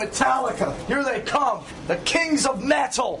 Metallica, here they come, the kings of metal.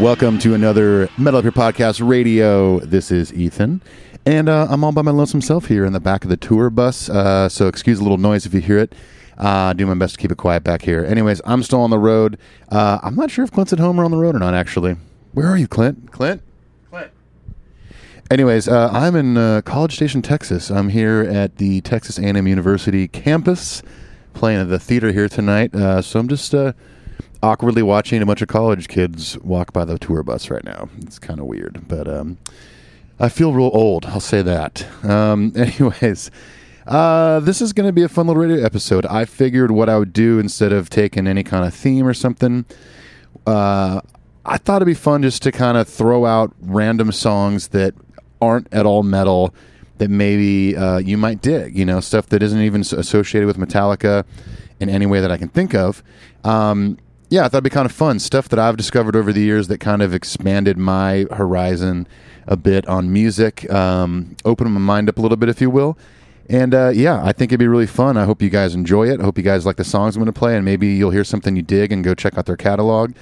Welcome to another Metal Up Your Podcast Radio. This is Ethan, and uh, I'm all by my lonesome self here in the back of the tour bus. Uh, so excuse a little noise if you hear it. Uh, do my best to keep it quiet back here. Anyways, I'm still on the road. Uh, I'm not sure if Clint's at home or on the road or not. Actually, where are you, Clint? Clint. Clint. Anyways, uh, I'm in uh, College Station, Texas. I'm here at the Texas A&M University campus, playing at the theater here tonight. Uh, so I'm just awkwardly watching a bunch of college kids walk by the tour bus right now. It's kind of weird, but um, I feel real old. I'll say that. Um, anyways, uh, this is going to be a fun little radio episode. I figured what I would do instead of taking any kind of theme or something. Uh, I thought it'd be fun just to kind of throw out random songs that aren't at all metal that maybe uh, you might dig. You know, stuff that isn't even associated with Metallica in any way that I can think of. Um, yeah, I thought it'd be kind of fun. Stuff that I've discovered over the years that kind of expanded my horizon a bit on music, um, opened my mind up a little bit, if you will. And uh, yeah, I think it'd be really fun. I hope you guys enjoy it. I hope you guys like the songs I'm going to play, and maybe you'll hear something you dig and go check out their catalog,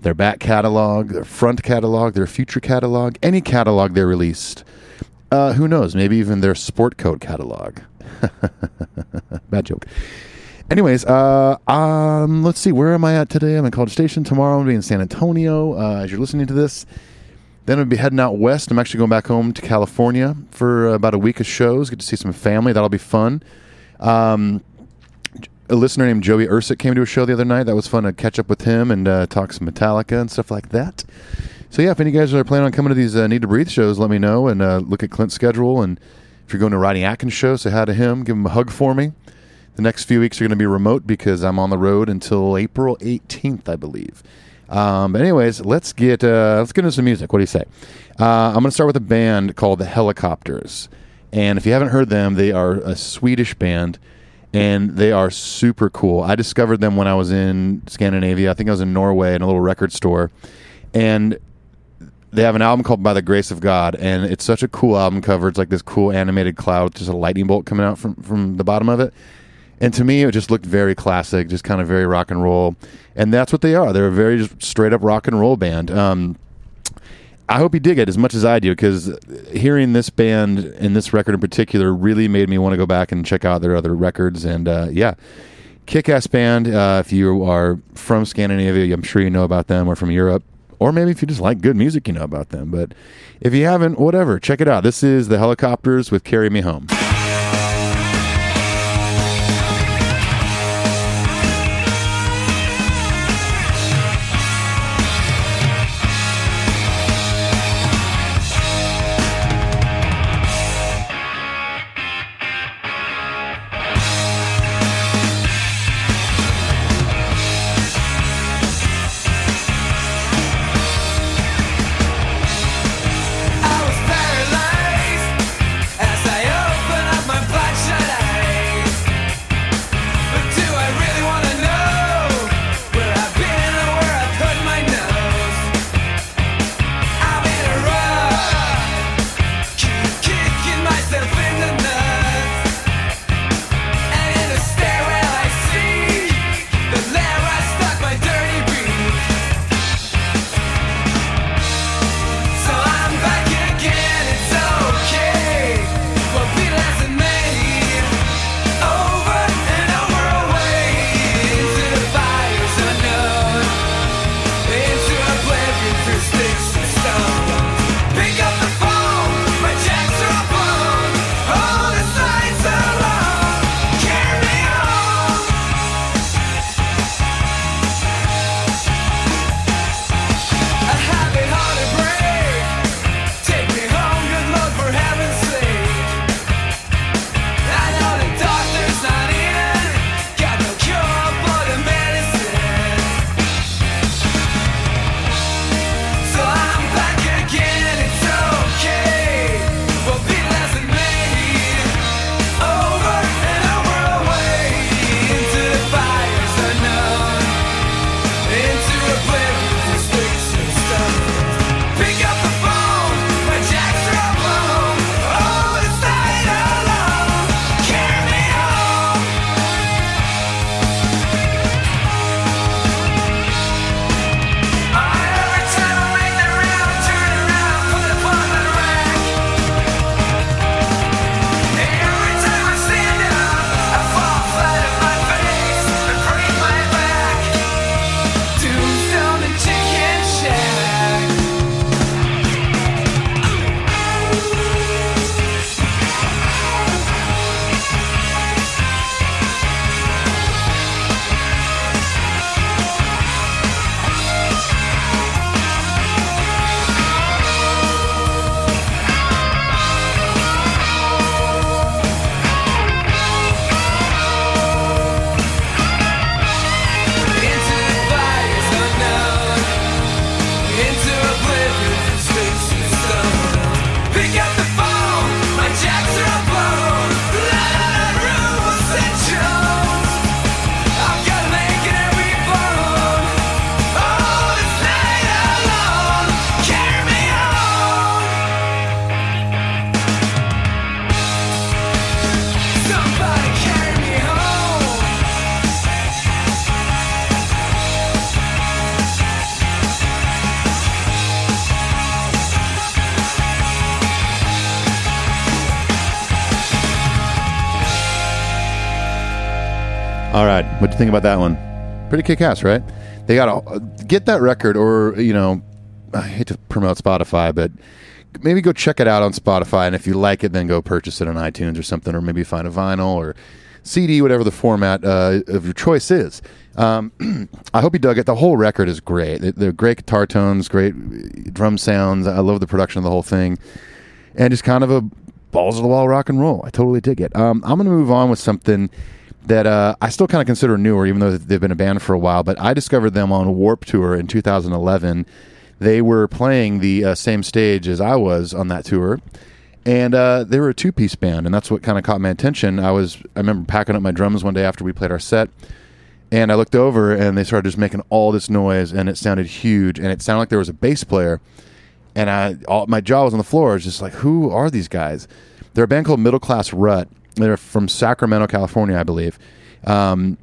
their back catalog, their front catalog, their future catalog, any catalog they released. Uh, who knows? Maybe even their sport code catalog. Bad joke. Anyways, uh, um, let's see. Where am I at today? I'm in College Station. Tomorrow I'm going to be in San Antonio. Uh, as you're listening to this, then I'll be heading out west. I'm actually going back home to California for about a week of shows. Get to see some family. That'll be fun. Um, a listener named Joey Ursic came to a show the other night. That was fun to catch up with him and uh, talk some Metallica and stuff like that. So yeah, if any guys are planning on coming to these uh, Need to Breathe shows, let me know and uh, look at Clint's schedule. And if you're going to Rodney Atkins show, say hi to him. Give him a hug for me. The next few weeks are going to be remote because I'm on the road until April 18th, I believe. Um, but anyways, let's get uh, let's get into some music. What do you say? Uh, I'm going to start with a band called the Hellacopters, and if you haven't heard them, they are a Swedish band, and they are super cool. I discovered them when I was in Scandinavia. I think I was in Norway in a little record store, and they have an album called By the Grace of God, and it's such a cool album cover. It's like this cool animated cloud just a lightning bolt coming out from, from the bottom of it. And to me, it just looked very classic, just kind of very rock and roll. And that's what they are. They're a very straight up rock and roll band. Um, I hope you dig it as much as I do because hearing this band and this record in particular really made me want to go back and check out their other records. And uh, yeah, kick ass band. Uh, if you are from Scandinavia, I'm sure you know about them, or from Europe, or maybe if you just like good music, you know about them. But if you haven't, whatever, check it out. This is the Hellacopters with Carry Me Home. Think about that one? Pretty kick-ass, right? They got to get that record, or you know, I hate to promote Spotify, but maybe go check it out on Spotify, and if you like it, then go purchase it on iTunes or something, or maybe find a vinyl or CD, whatever the format uh, of your choice is. Um, I hope you dug it. The whole record is great. They- They're great guitar tones, great drum sounds. I love the production of the whole thing, and just kind of a balls of the wall rock and roll. I totally dig it. Um, I'm going to move on with something that uh, I still kind of consider newer, even though they've been a band for a while. But I discovered them on Warp Tour in 2011. They were playing the uh, same stage as I was on that tour, and uh, they were a two piece band, and that's what kind of caught my attention. I was I remember packing up my drums one day after we played our set, and I looked over and they started just making all this noise, and it sounded huge, and it sounded like there was a bass player, and I all, my jaw was on the floor. I was just like, who are these guys? They're a band called Middle Class Rut. They're from Sacramento, California, I believe. Um,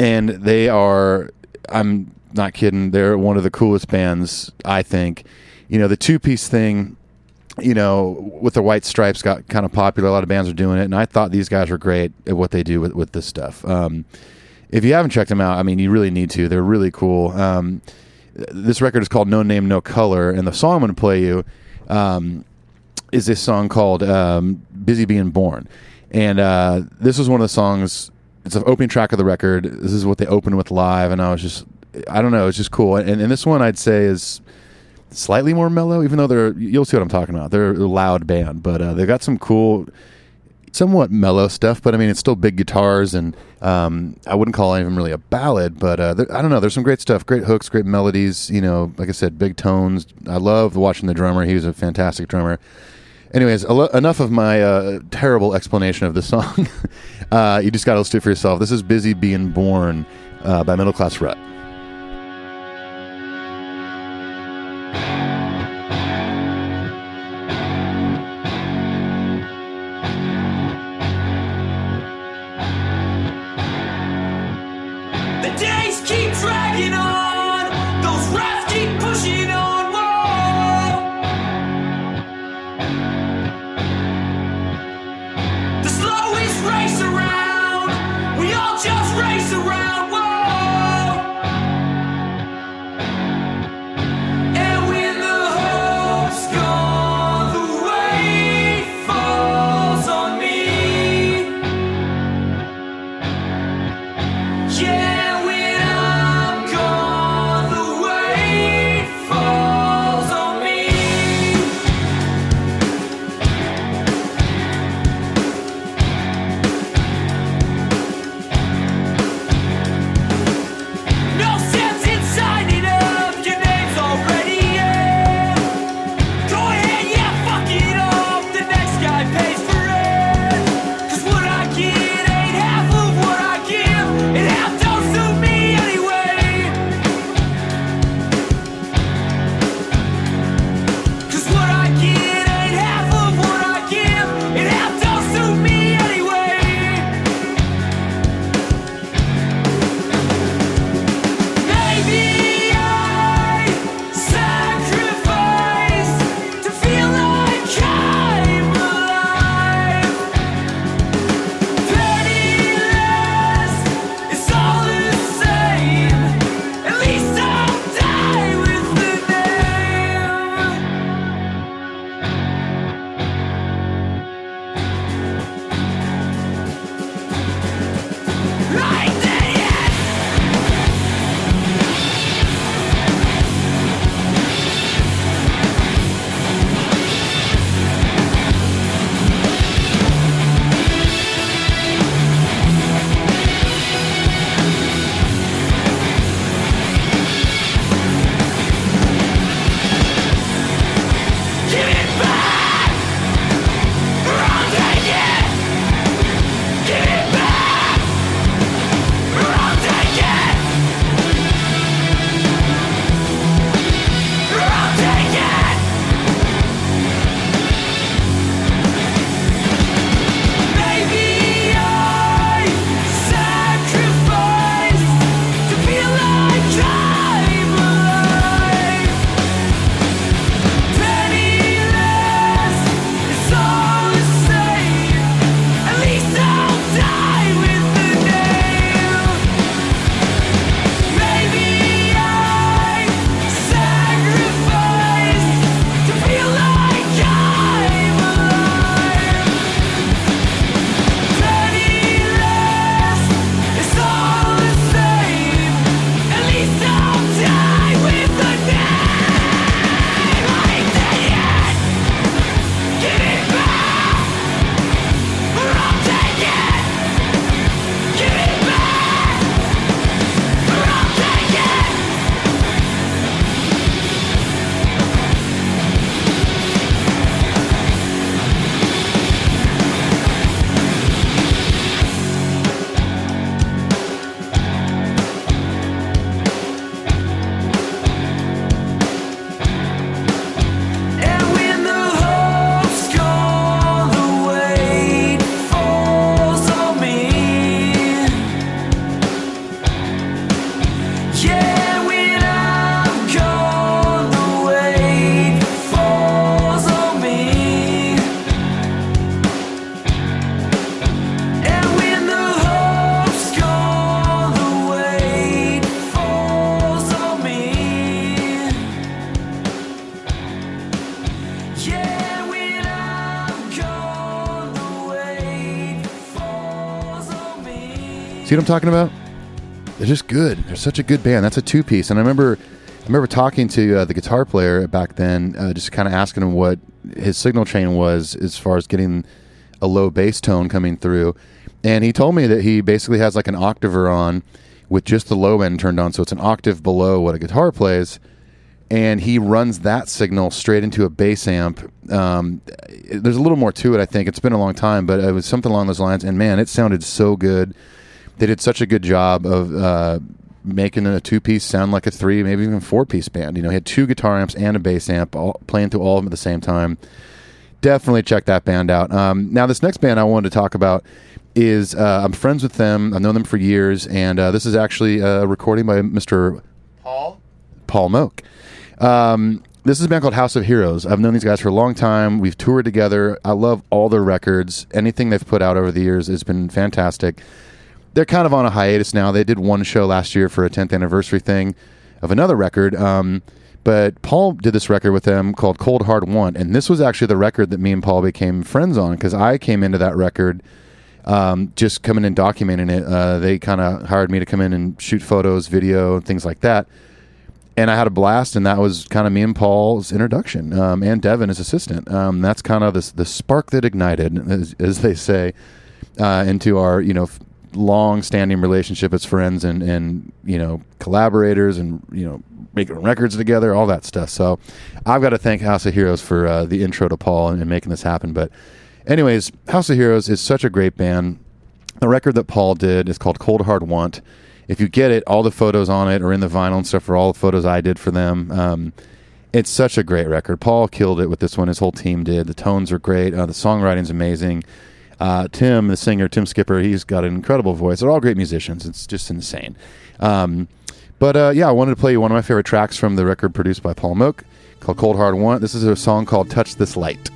and they are i'm not kidding they're one of the coolest bands i think. You know the two piece thing you know with the white stripes got kind of popular. A lot of bands are doing it and i thought these guys were great at what they do with, with this stuff. Um, if you haven't checked them out i mean you really need to. They're really cool. Um, this record is called no name no color and the song i'm going to play you um, is this song called um, "Busy Being Born," and uh, this was one of the songs. It's the opening track of the record. This is what they opened with live, and I was just, I don't know, it's just cool. And, and this one I'd say is slightly more mellow, even though they're. You'll see what I'm talking about. They're a loud band, but uh, they've got some cool, somewhat mellow stuff. But I mean, it's still big guitars, and um, I wouldn't call any of them really a ballad. But uh, I don't know. There's some great stuff, great hooks, great melodies. You know, like I said, big tones. I love watching the drummer. He was a fantastic drummer. Anyways, enough of my uh, terrible explanation of the song. uh, you just got to listen to it for yourself. This is "Busy Being Born" uh, by Middle Class Rut. I'm talking about? They're just good. They're such a good band. That's a two piece. And I remember, I remember talking to uh, the guitar player back then, uh, just kind of asking him what his signal chain was as far as getting a low bass tone coming through. And he told me that he basically has like an octaver on with just the low end turned on, so it's an octave below what a guitar plays. And he runs that signal straight into a bass amp. Um, there's a little more to it, I think. It's been a long time, but it was something along those lines. And man, it sounded so good they did such a good job of uh, making a two piece sound like a three, maybe even four piece band. You know, he had two guitar amps and a bass amp all, playing through all of them at the same time. Definitely check that band out. Um, now, this next band I wanted to talk about is uh, I'm friends with them. I've known them for years, and uh, this is actually a recording by Mr. Paul Paul Moak. Um, this is a band called House of Heroes. I've known these guys for a long time. We've toured together. I love all their records. Anything they've put out over the years has been fantastic they're kind of on a hiatus now. They did one show last year for a 10th anniversary thing of another record. Um, but Paul did this record with them called Cold Hard Want, and this was actually the record that me and Paul became friends on because I came into that record um, just coming and documenting it. Uh, they kind of hired me to come in and shoot photos, video, and things like that. And I had a blast, and that was kind of me and Paul's introduction, um, and Devin, his assistant. Um, that's kind of the, the spark that ignited, as, as they say, uh, into our you know long standing relationship as friends and, and, you know, collaborators and, you know, making records together, all that stuff. So I've got to thank House of Heroes for uh, the intro to Paul and, and making this happen. But, anyways, House of Heroes is such a great band. The record that Paul did is called Cold Hard Want. If you get it, all the photos on it are in the vinyl and stuff for all the photos I did for them. Um, it's such a great record. Paul killed it with this one. His whole team did. The tones are great. Uh, the songwriting's amazing. Uh, Tim, the singer, Tim Skipper, he's got an incredible voice. They're all great musicians. It's just insane. Um, but uh, yeah, I wanted to play you one of my favorite tracks from the record produced by Paul Moak called Cold Hard Want. This is a song called Touch This Light.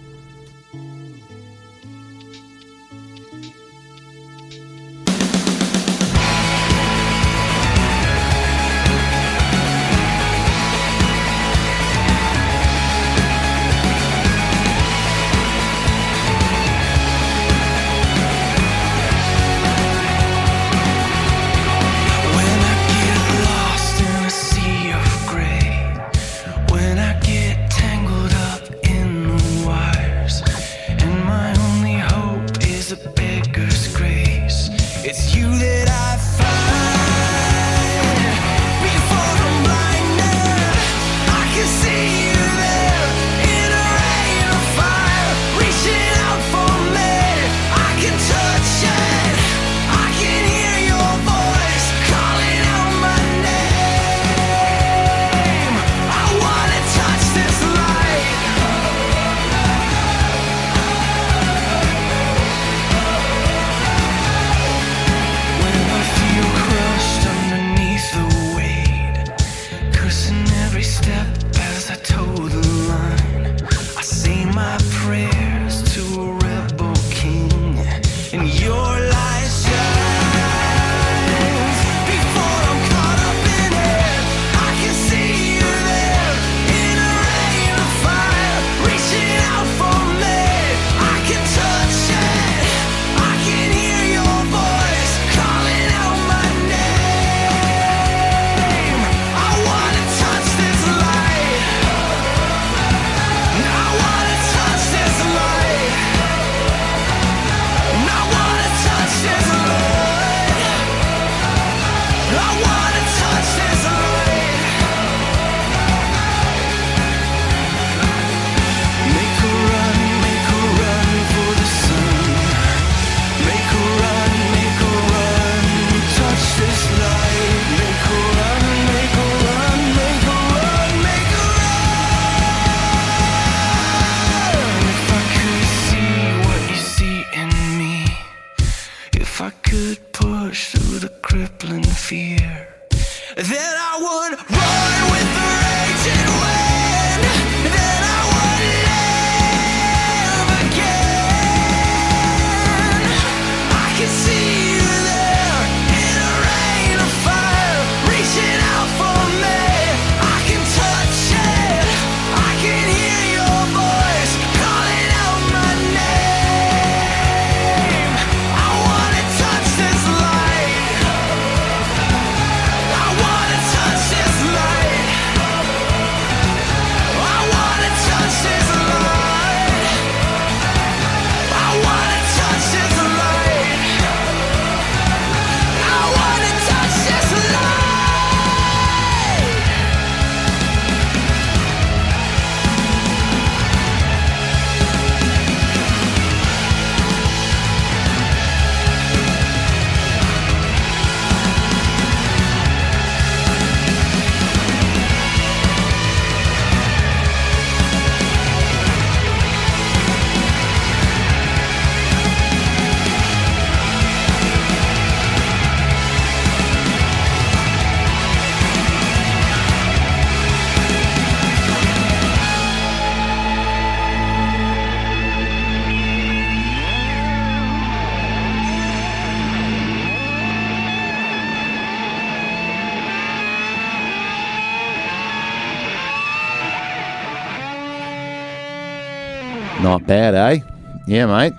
Not bad, eh? Yeah, mate.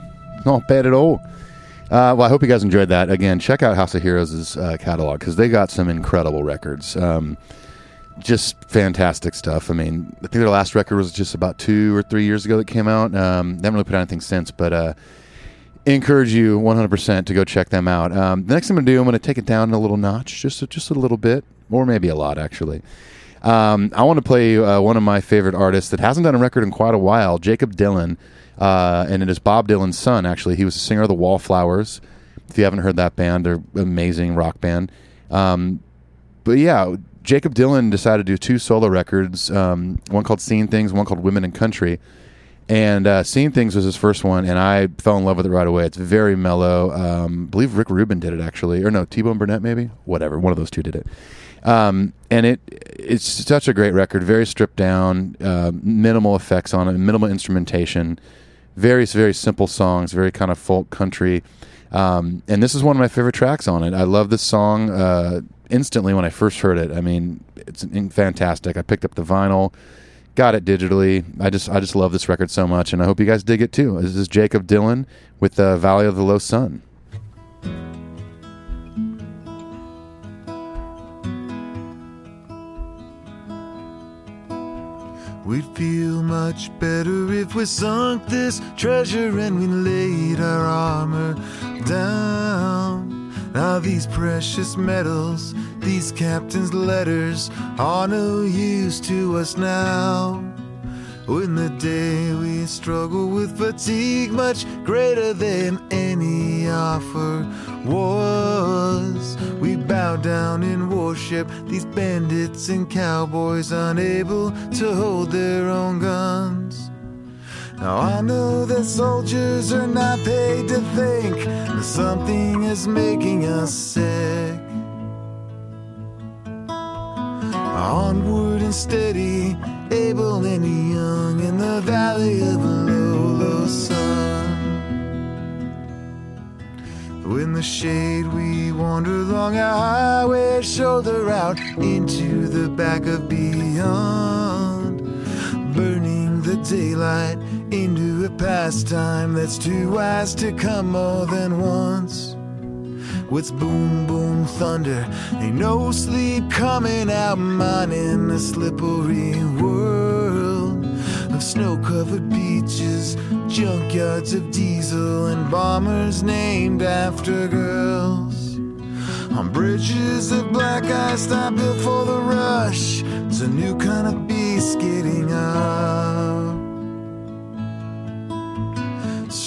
Not bad at all. Uh, well, I hope you guys enjoyed that. Again, check out House of Heroes' uh, catalog because they got some incredible records. Um, just fantastic stuff. I mean, I think their last record was just about two or three years ago that came out. Um, they haven't really put out anything since, but uh, encourage you 100% to go check them out. Um, the next thing I'm going to do, I'm going to take it down a little notch, just a, just a little bit, or maybe a lot, actually. Um, I want to play uh, one of my favorite artists that hasn't done a record in quite a while, Jakob Dylan, uh, and it is Bob Dylan's son. Actually, he was a singer of the Wallflowers. If you haven't heard that band, they're amazing rock band. Um, but yeah, Jakob Dylan decided to do two solo records, um, one called "Seeing Things," one called "Women in Country." And uh, "Seeing Things" was his first one, and I fell in love with it right away. It's very mellow. Um, I believe Rick Rubin did it actually, or no, T Bone Burnett maybe, whatever. One of those two did it. Um, and it it's such a great record, very stripped down, uh, minimal effects on it, minimal instrumentation, very very simple songs, very kind of folk country. Um, and this is one of my favorite tracks on it. I love this song uh, instantly when I first heard it. I mean, it's fantastic. I picked up the vinyl, got it digitally. I just I just love this record so much, and I hope you guys dig it too. This is Jakob Dylan with the Valley of the Low Sun. We'd feel much better if we sunk this treasure and we laid our armor down. Now, these precious metals, these captain's letters, are no use to us now. When the day we struggle with fatigue much greater than any offer was, we bow down in worship these bandits and cowboys unable to hold their own guns. Now I know that soldiers are not paid to think that something is making us sick. Onward and steady, able and young in the valley of a low, low sun. In the shade, we wander along a highway, shoulder out into the back of beyond. Burning the daylight into a pastime that's too wise to come more than once. With boom, boom, thunder, ain't no sleep coming out, mine in a slippery world of snow covered beaches, junkyards of diesel, and bombers named after girls. On bridges of black ice not built for the rush, it's a new kind of beast getting up.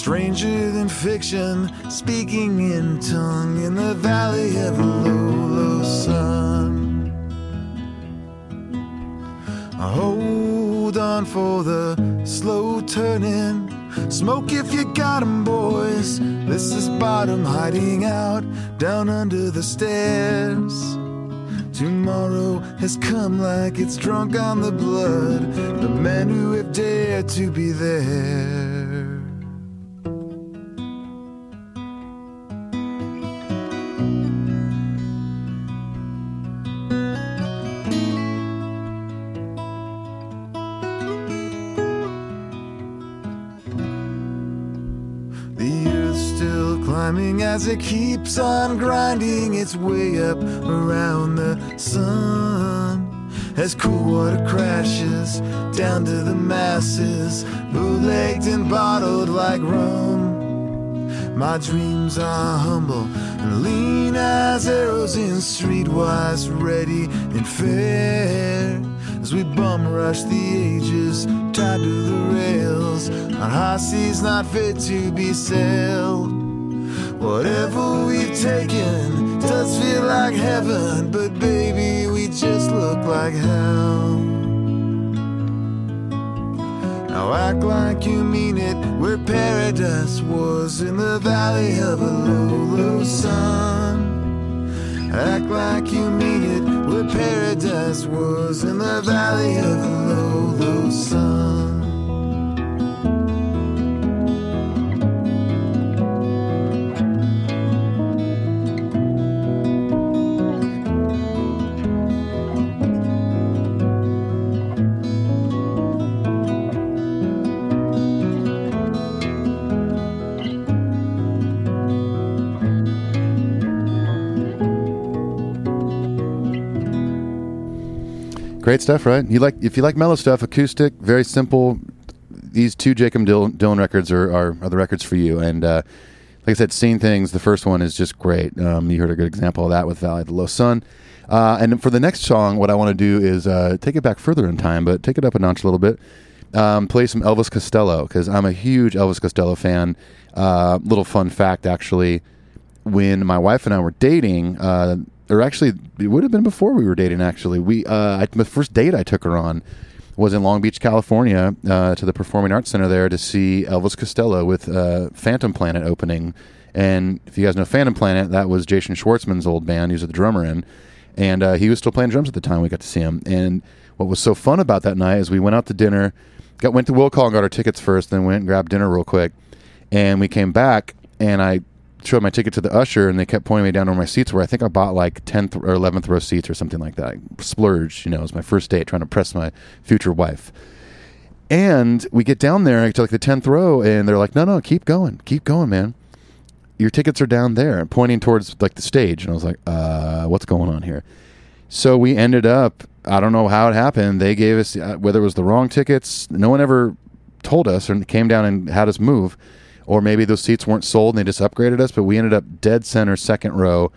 Stranger than fiction, speaking in tongue in the valley of a low, low sun. Hold on for the slow turning. Smoke if you got 'em, boys. This is bottom hiding out down under the stairs. Tomorrow has come like it's drunk on the blood. The men who have dared to be there. As it keeps on grinding its way up around the sun. As cool water crashes down to the masses, bootlegged and bottled like rum. My dreams are humble and lean as arrows in streetwise, ready and fair. As we bum rush the ages, tied to the rails, on high seas not fit to be sailed. Whatever we've taken does feel like heaven, but baby, we just look like hell. Now act like you mean it, where paradise was in the valley of a low, low sun. Act like you mean it, where paradise was in the valley of a low, low sun. Great stuff, right? You like if you like mellow stuff, acoustic, very simple. These two Jakob Dylan, records are, are are the records for you. And uh, like I said, seeing things. The first one is just great. Um, you heard a good example of that with Valley of the Low Sun. Uh, and for the next song, what I want to do is uh, take it back further in time, but take it up a notch a little bit. Um, play some Elvis Costello because I'm a huge Elvis Costello fan. Uh, little fun fact, actually, when my wife and I were dating, uh, or actually, it would have been before we were dating. Actually, we uh, I, the first date I took her on was in Long Beach, California, uh, to the Performing Arts Center there to see Elvis Costello with uh, Phantom Planet opening. And if you guys know Phantom Planet, that was Jason Schwartzman's old band. He was the drummer in, and uh, he was still playing drums at the time we got to see him. And what was so fun about that night is we went out to dinner, got went to Will Call and got our tickets first, then went and grabbed dinner real quick, and we came back and I showed my ticket to the usher and they kept pointing me down where my seats were. I think I bought like 10th or 11th row seats or something like that. I splurged, you know, it was my first date trying to press my future wife. And we get down there to like the 10th row and they're like, no, no, keep going. Keep going, man. Your tickets are down there, And pointing towards like the stage. And I was like, uh, what's going on here? So we ended up, I don't know how it happened. They gave us, uh, whether it was the wrong tickets, no one ever told us or came down and had us move or maybe those seats weren't sold and they just upgraded us, but we ended up dead center, second row,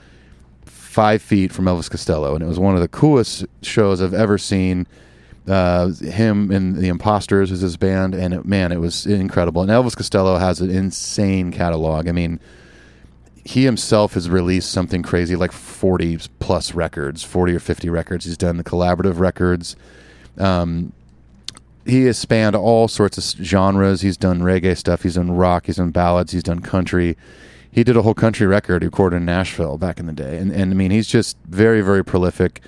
five feet from Elvis Costello, and it was one of the coolest shows I've ever seen. Uh, him and the Imposters is his band, and it, man, it was incredible. And Elvis Costello has an insane catalog. I mean, he himself has released something crazy like 40 plus records 40 or 50 records he's done the collaborative records um, he has spanned all sorts of genres. He's done reggae stuff. He's done rock. He's done ballads. He's done country. He did a whole country record recorded in Nashville back in the day. And, and I mean, he's just very, very prolific.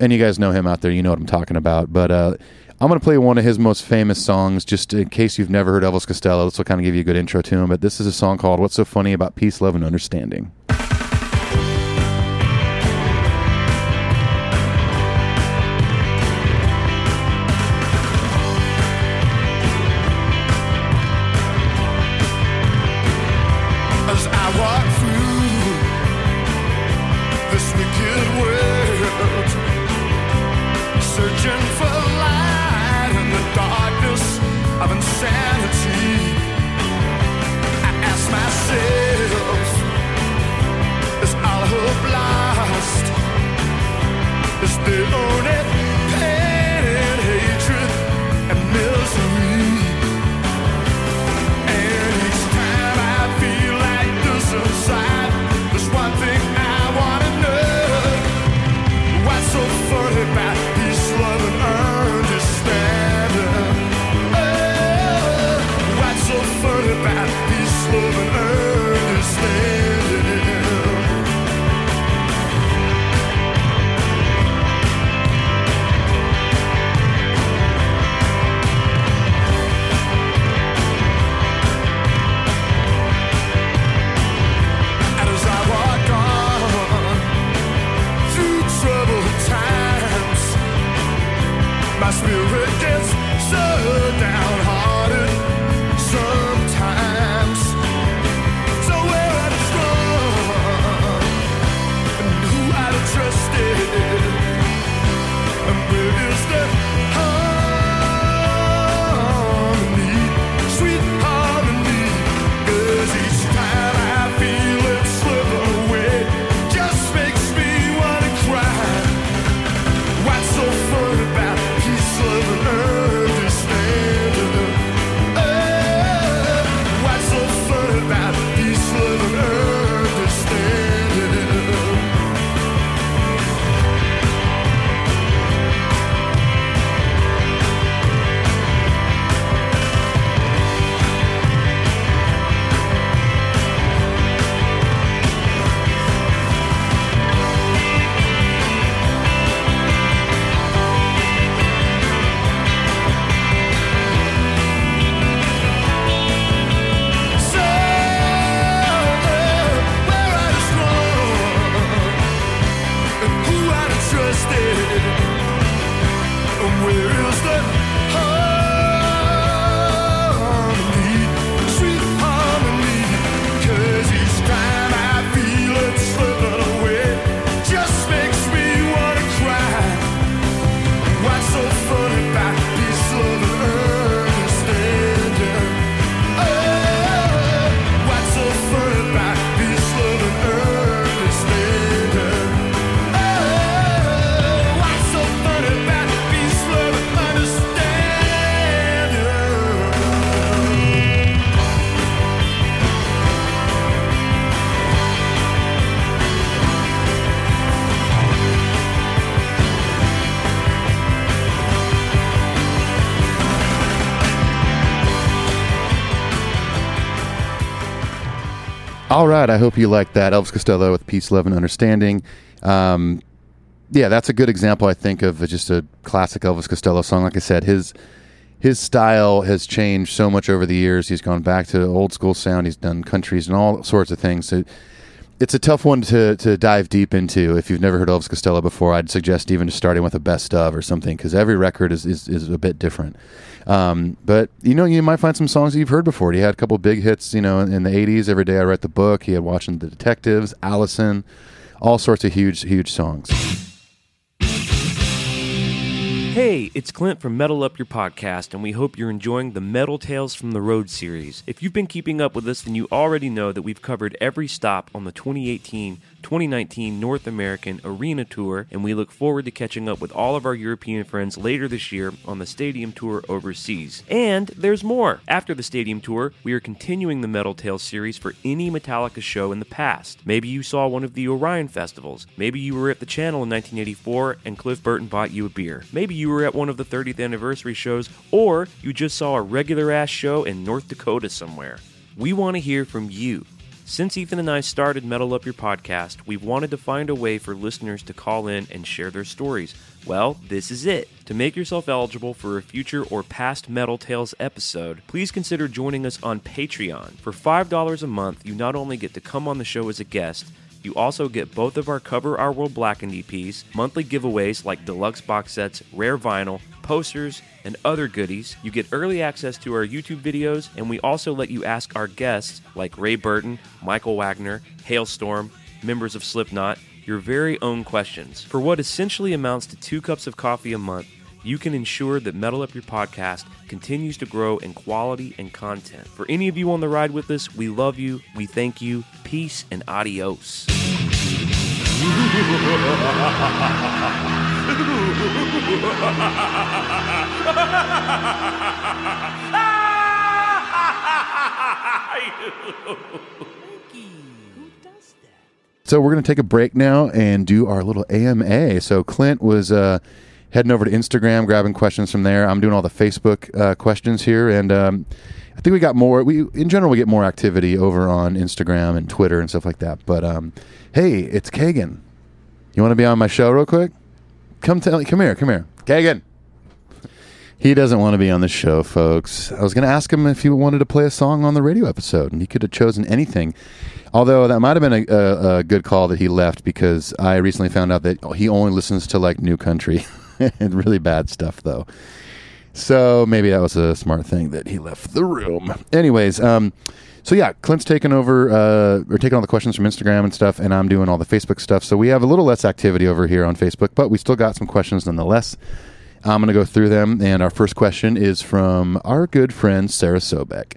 And you guys know him out there. You know what I'm talking about. But uh, I'm going to play one of his most famous songs, just in case you've never heard Elvis Costello. This will kind of give you a good intro to him. But this is a song called What's So Funny About Peace, Love, and Understanding. All right, I hope you liked that. Elvis Costello with Peace, Love, and Understanding. Um, yeah, that's a good example, I think, of just a classic Elvis Costello song. Like I said, his his style has changed so much over the years. He's gone back to old school sound. He's done countries and all sorts of things. So it's a tough one to, to dive deep into. If you've never heard Elvis Costello before, I'd suggest even just starting with a best of or something because every record is, is, is a bit different. Um, but you know, you might find some songs that you've heard before. He had a couple big hits, you know, in, in the '80s. Every day I write the book. He had watching the Detectives, Allison, all sorts of huge, huge songs. Hey, it's Clint from Metal Up Your Podcast, and we hope you're enjoying the Metal Tales from the Road series. If you've been keeping up with us, then you already know that we've covered every stop on the 2018 2019 North American Arena Tour, and we look forward to catching up with all of our European friends later this year on the Stadium Tour overseas. And there's more! After the Stadium Tour, we are continuing the Metal Tales series for any Metallica show in the past. Maybe you saw one of the Orion festivals. Maybe you were at the channel in 1984 and Cliff Burton bought you a beer. Maybe you were at one of the 30th anniversary shows, or you just saw a regular ass show in North Dakota somewhere. We want to hear from you. Since Ethan and I started Metal Up Your Podcast, we've wanted to find a way for listeners to call in and share their stories. Well, this is it. To make yourself eligible for a future or past Metal Tales episode, please consider joining us on Patreon. For $5 a month, you not only get to come on the show as a guest, you also get both of our Cover Our World Blackened EPs, monthly giveaways like deluxe box sets, rare vinyl, posters, and other goodies. You get early access to our YouTube videos, and we also let you ask our guests, like Ray Burton, Michael Wagner, Halestorm, members of Slipknot, your very own questions. For what essentially amounts to two cups of coffee a month, you can ensure that Metal Up Your Podcast continues to grow in quality and content. For any of you on the ride with us, we love you, we thank you, peace, and adios. So we're going to take a break now and do our little AMA. So Clint was uh, heading over to Instagram, grabbing questions from there. I'm doing all the Facebook uh, questions here, and um, I think we got more. We in general we get more activity over on Instagram and Twitter and stuff like that. But um, hey, it's Kagan. You want to be on my show real quick? Come tell. Come here. Come here, Kagan. He doesn't want to be on the show, folks. I was going to ask him if he wanted to play a song on the radio episode, and he could have chosen anything. Although that might have been a, a, a good call that he left because I recently found out that he only listens to like new country and really bad stuff, though. So maybe that was a smart thing that he left the room. Anyways, um, so yeah, Clint's taking over uh, or taking all the questions from Instagram and stuff, and I'm doing all the Facebook stuff. So we have a little less activity over here on Facebook, but we still got some questions nonetheless. I'm going to go through them, and our first question is from our good friend Sarah Sobek.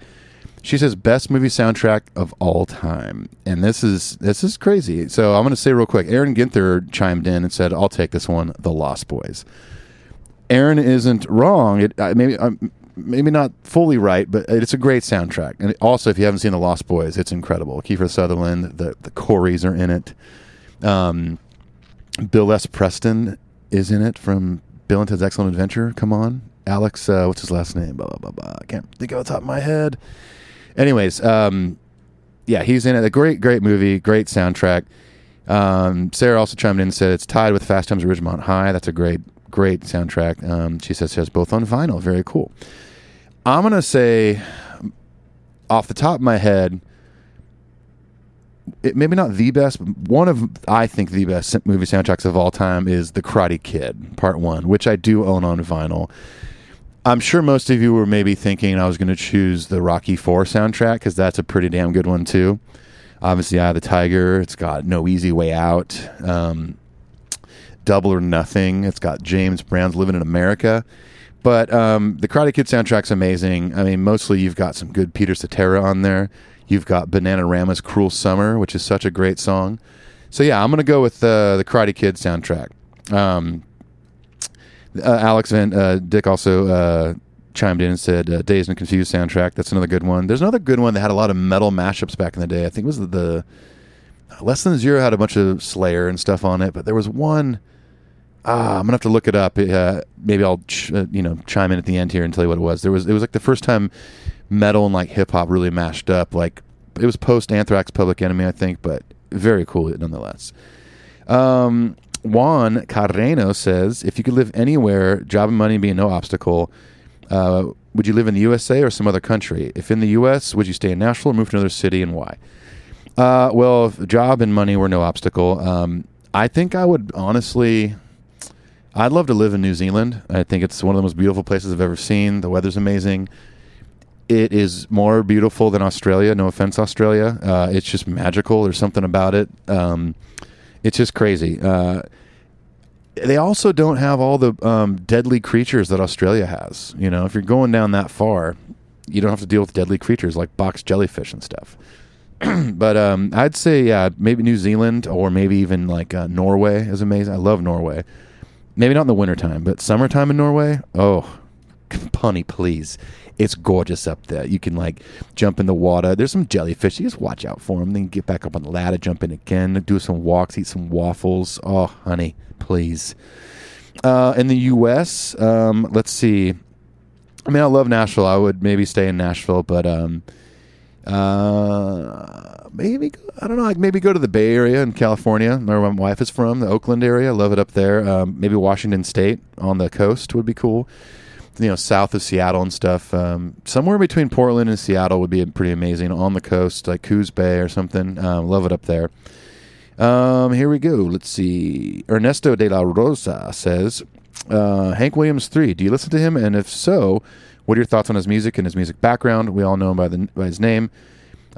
She says best movie soundtrack of all time, and this is this is crazy. So I'm going to say real quick. Aaron Ginther chimed in and said, "I'll take this one, The Lost Boys." Aaron isn't wrong. It uh, maybe um, maybe not fully right, but it's a great soundtrack. And also, if you haven't seen The Lost Boys, it's incredible. Kiefer Sutherland, the the Coreys are in it. Um, Bill S. Preston is in it from Bill and Ted's Excellent Adventure. Come on, Alex. Uh, what's his last name? Blah blah blah blah. I can't think of the top of my head. Anyways, um, yeah, he's in it. A great, great movie, great soundtrack. Um, Sarah also chimed in and said it's tied with Fast Times at Ridgemont High. That's a great, great soundtrack. Um, she says she has both on vinyl. Very cool. I'm gonna say, off the top of my head, it, maybe not the best, but one of I think the best movie soundtracks of all time is The Karate Kid Part One, which I do own on vinyl. I'm sure most of you were maybe thinking I was going to choose the Rocky Four soundtrack because that's a pretty damn good one too. Obviously, Eye of the Tiger. It's got No Easy Way Out, um, Double or Nothing. It's got James Brown's Living in America. But um, the Karate Kid soundtrack's amazing. I mean, mostly you've got some good Peter Cetera on there. You've got Bananarama's "Cruel Summer," which is such a great song. So yeah, I'm going to go with uh, the Karate Kid soundtrack. Um, uh, Alex Van uh, Dick also uh, chimed in and said uh, "Dazed and Confused" soundtrack. That's another good one. There's another good one that had a lot of metal mashups back in the day. I think it was the, the Less Than Zero had a bunch of Slayer and stuff on it, but there was one. Ah, I'm gonna have to look it up. Uh, maybe I'll ch- uh, you know chime in at the end here and tell you what it was. There was it was like the first time metal and like hip hop really mashed up. Like it was post Anthrax Public Enemy, I think, but very cool nonetheless. Um, Juan Carreno says, if you could live anywhere, job and money being no obstacle, uh, would you live in the USA or some other country? If in the US, would you stay in Nashville or move to another city and why? Uh, well, if job and money were no obstacle, um, I think I would honestly. I'd love to live in New Zealand. I think it's one of the most beautiful places I've ever seen. The weather's amazing. It is more beautiful than Australia. No offense, Australia. Uh, it's just magical. There's something about it. Um, it's just crazy. Uh, they also don't have all the um, deadly creatures that Australia has. You know, if you're going down that far, you don't have to deal with deadly creatures like box jellyfish and stuff. but um, I'd say, yeah, maybe New Zealand or maybe even like uh, Norway is amazing. I love Norway. Maybe not in the wintertime, but summertime in Norway, oh, punny, please. It's gorgeous up there. You can like jump in the water. There's some jellyfish. You just watch out for them. Then get back up on the ladder, jump in again, do some walks, eat some waffles. Oh, honey, please. Uh, in the U.S., um, let's see. I mean, I love Nashville. I would maybe stay in Nashville, but um, uh, maybe I don't know. Like maybe go to the Bay Area in California, where my wife is from, the Oakland area. I love it up there. Um, maybe Washington State on the coast would be cool. You know, south of Seattle and stuff. Um, somewhere between Portland and Seattle would be pretty amazing on the coast, like Coos Bay or something. Um, love it up there. Um, here we go. Let's see. Ernesto de la Rosa says, uh, Hank Williams three. Do you listen to him? And if so, what are your thoughts on his music and his music background? We all know him by the by his name,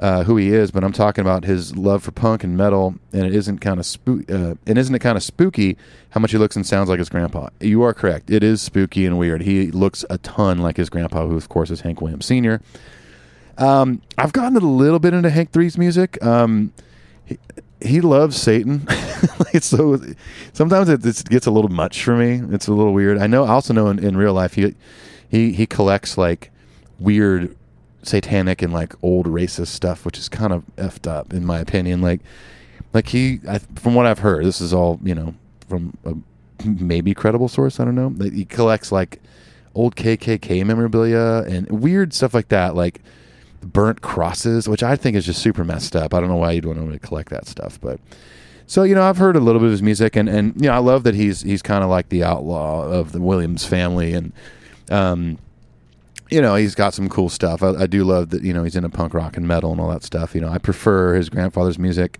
uh, who he is, but I'm talking about his love for punk and metal. And it isn't kind of spook. Uh, and isn't it kind of spooky how much he looks and sounds like his grandpa? You are correct. It is spooky and weird. He looks a ton like his grandpa, who of course is Hank Williams Sr. Um, I've gotten a little bit into Hank Three's music. Um, he, he loves Satan. it's so sometimes it, it gets a little much for me. It's a little weird. I know. I also know in, in real life he he he collects like weird satanic and like old racist stuff, which is kind of effed up in my opinion. Like like he I, from what I've heard, this is all you know from a maybe credible source. I don't know. That he collects like old KKK memorabilia and weird stuff like that, like burnt crosses, which I think is just super messed up. I don't know why you'd want to collect that stuff, but so you know, I've heard a little bit of his music, and and you know, I love that he's he's kind of like the outlaw of the Williams family, and um, you know, he's got some cool stuff. I, I do love that you know he's into punk rock and metal and all that stuff. You know, I prefer his grandfather's music,